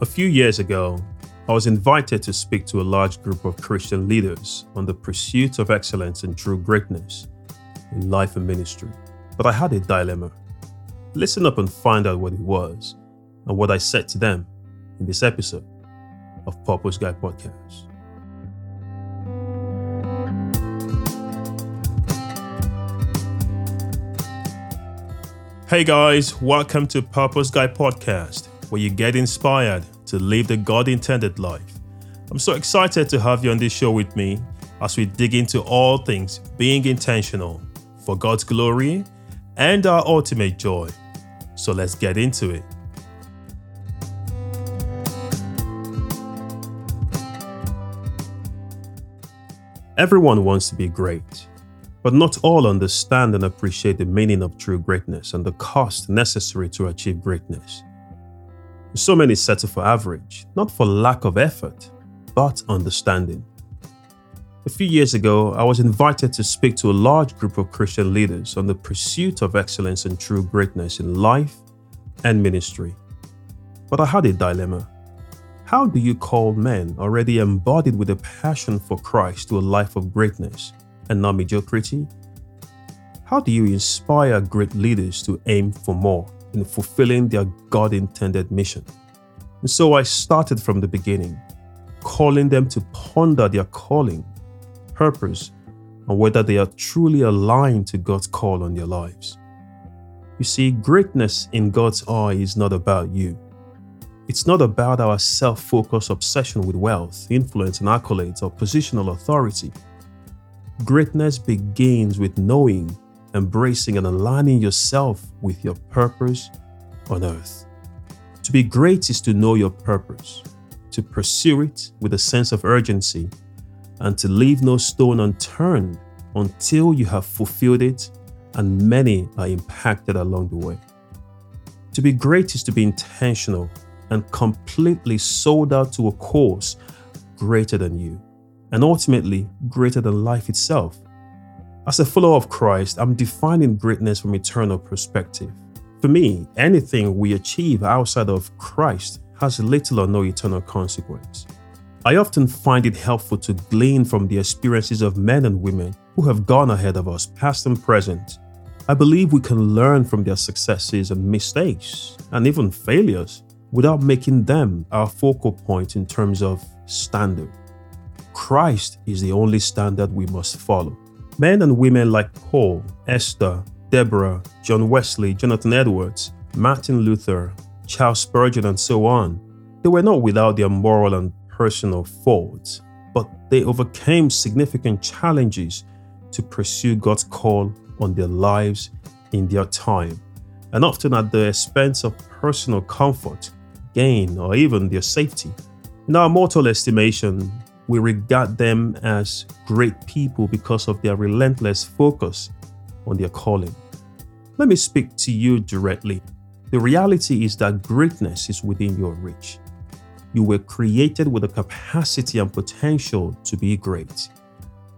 A few years ago, I was invited to speak to a large group of Christian leaders on the pursuit of excellence and true greatness in life and ministry. But I had a dilemma. Listen up and find out what it was and what I said to them in this episode of Purpose Guy Podcast. Hey guys, welcome to Purpose Guy Podcast where you get inspired to live the God intended life. I'm so excited to have you on this show with me as we dig into all things being intentional for God's glory and our ultimate joy. So let's get into it. Everyone wants to be great, but not all understand and appreciate the meaning of true greatness and the cost necessary to achieve greatness. So many settle for average, not for lack of effort, but understanding. A few years ago, I was invited to speak to a large group of Christian leaders on the pursuit of excellence and true greatness in life and ministry. But I had a dilemma. How do you call men already embodied with a passion for Christ to a life of greatness and not mediocrity? How do you inspire great leaders to aim for more? In fulfilling their God intended mission. And so I started from the beginning, calling them to ponder their calling, purpose, and whether they are truly aligned to God's call on their lives. You see, greatness in God's eye is not about you. It's not about our self focused obsession with wealth, influence, and accolades or positional authority. Greatness begins with knowing embracing and aligning yourself with your purpose on earth. To be great is to know your purpose, to pursue it with a sense of urgency, and to leave no stone unturned until you have fulfilled it and many are impacted along the way. To be great is to be intentional and completely sold out to a cause greater than you, and ultimately greater than life itself. As a follower of Christ, I'm defining greatness from eternal perspective. For me, anything we achieve outside of Christ has little or no eternal consequence. I often find it helpful to glean from the experiences of men and women who have gone ahead of us, past and present. I believe we can learn from their successes and mistakes, and even failures, without making them our focal point in terms of standard. Christ is the only standard we must follow. Men and women like Paul, Esther, Deborah, John Wesley, Jonathan Edwards, Martin Luther, Charles Spurgeon, and so on, they were not without their moral and personal faults, but they overcame significant challenges to pursue God's call on their lives in their time, and often at the expense of personal comfort, gain, or even their safety. In our mortal estimation, we regard them as great people because of their relentless focus on their calling. Let me speak to you directly. The reality is that greatness is within your reach. You were created with the capacity and potential to be great.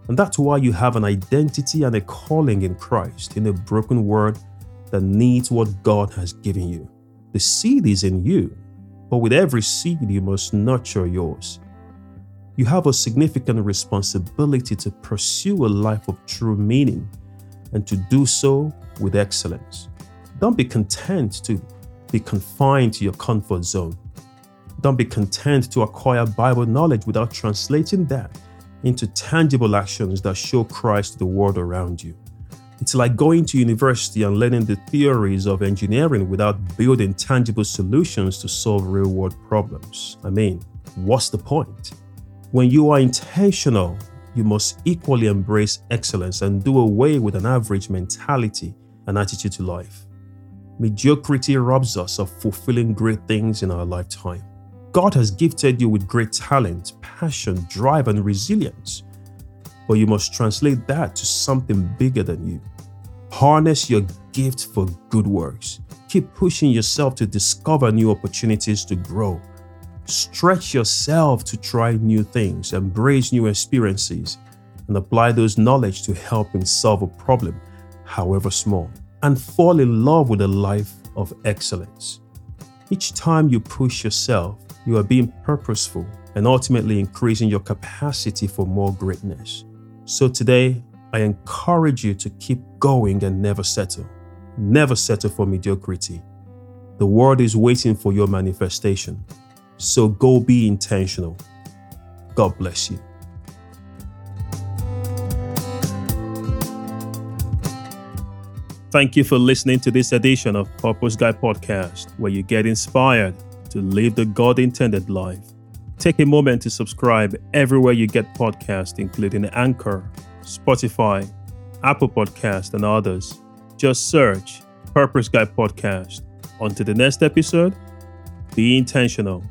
And that's why you have an identity and a calling in Christ in a broken world that needs what God has given you. The seed is in you, but with every seed, you must nurture yours you have a significant responsibility to pursue a life of true meaning and to do so with excellence. Don't be content to be confined to your comfort zone. Don't be content to acquire Bible knowledge without translating that into tangible actions that show Christ to the world around you. It's like going to university and learning the theories of engineering without building tangible solutions to solve real world problems. I mean, what's the point? When you are intentional, you must equally embrace excellence and do away with an average mentality and attitude to life. Mediocrity robs us of fulfilling great things in our lifetime. God has gifted you with great talent, passion, drive, and resilience, but you must translate that to something bigger than you. Harness your gift for good works. Keep pushing yourself to discover new opportunities to grow Stretch yourself to try new things, embrace new experiences, and apply those knowledge to help him solve a problem, however small, and fall in love with a life of excellence. Each time you push yourself, you are being purposeful and ultimately increasing your capacity for more greatness. So today, I encourage you to keep going and never settle. Never settle for mediocrity. The world is waiting for your manifestation. So go be intentional. God bless you. Thank you for listening to this edition of Purpose Guy Podcast, where you get inspired to live the God intended life. Take a moment to subscribe everywhere you get podcasts, including Anchor, Spotify, Apple Podcast, and others. Just search Purpose Guy Podcast. On to the next episode. Be intentional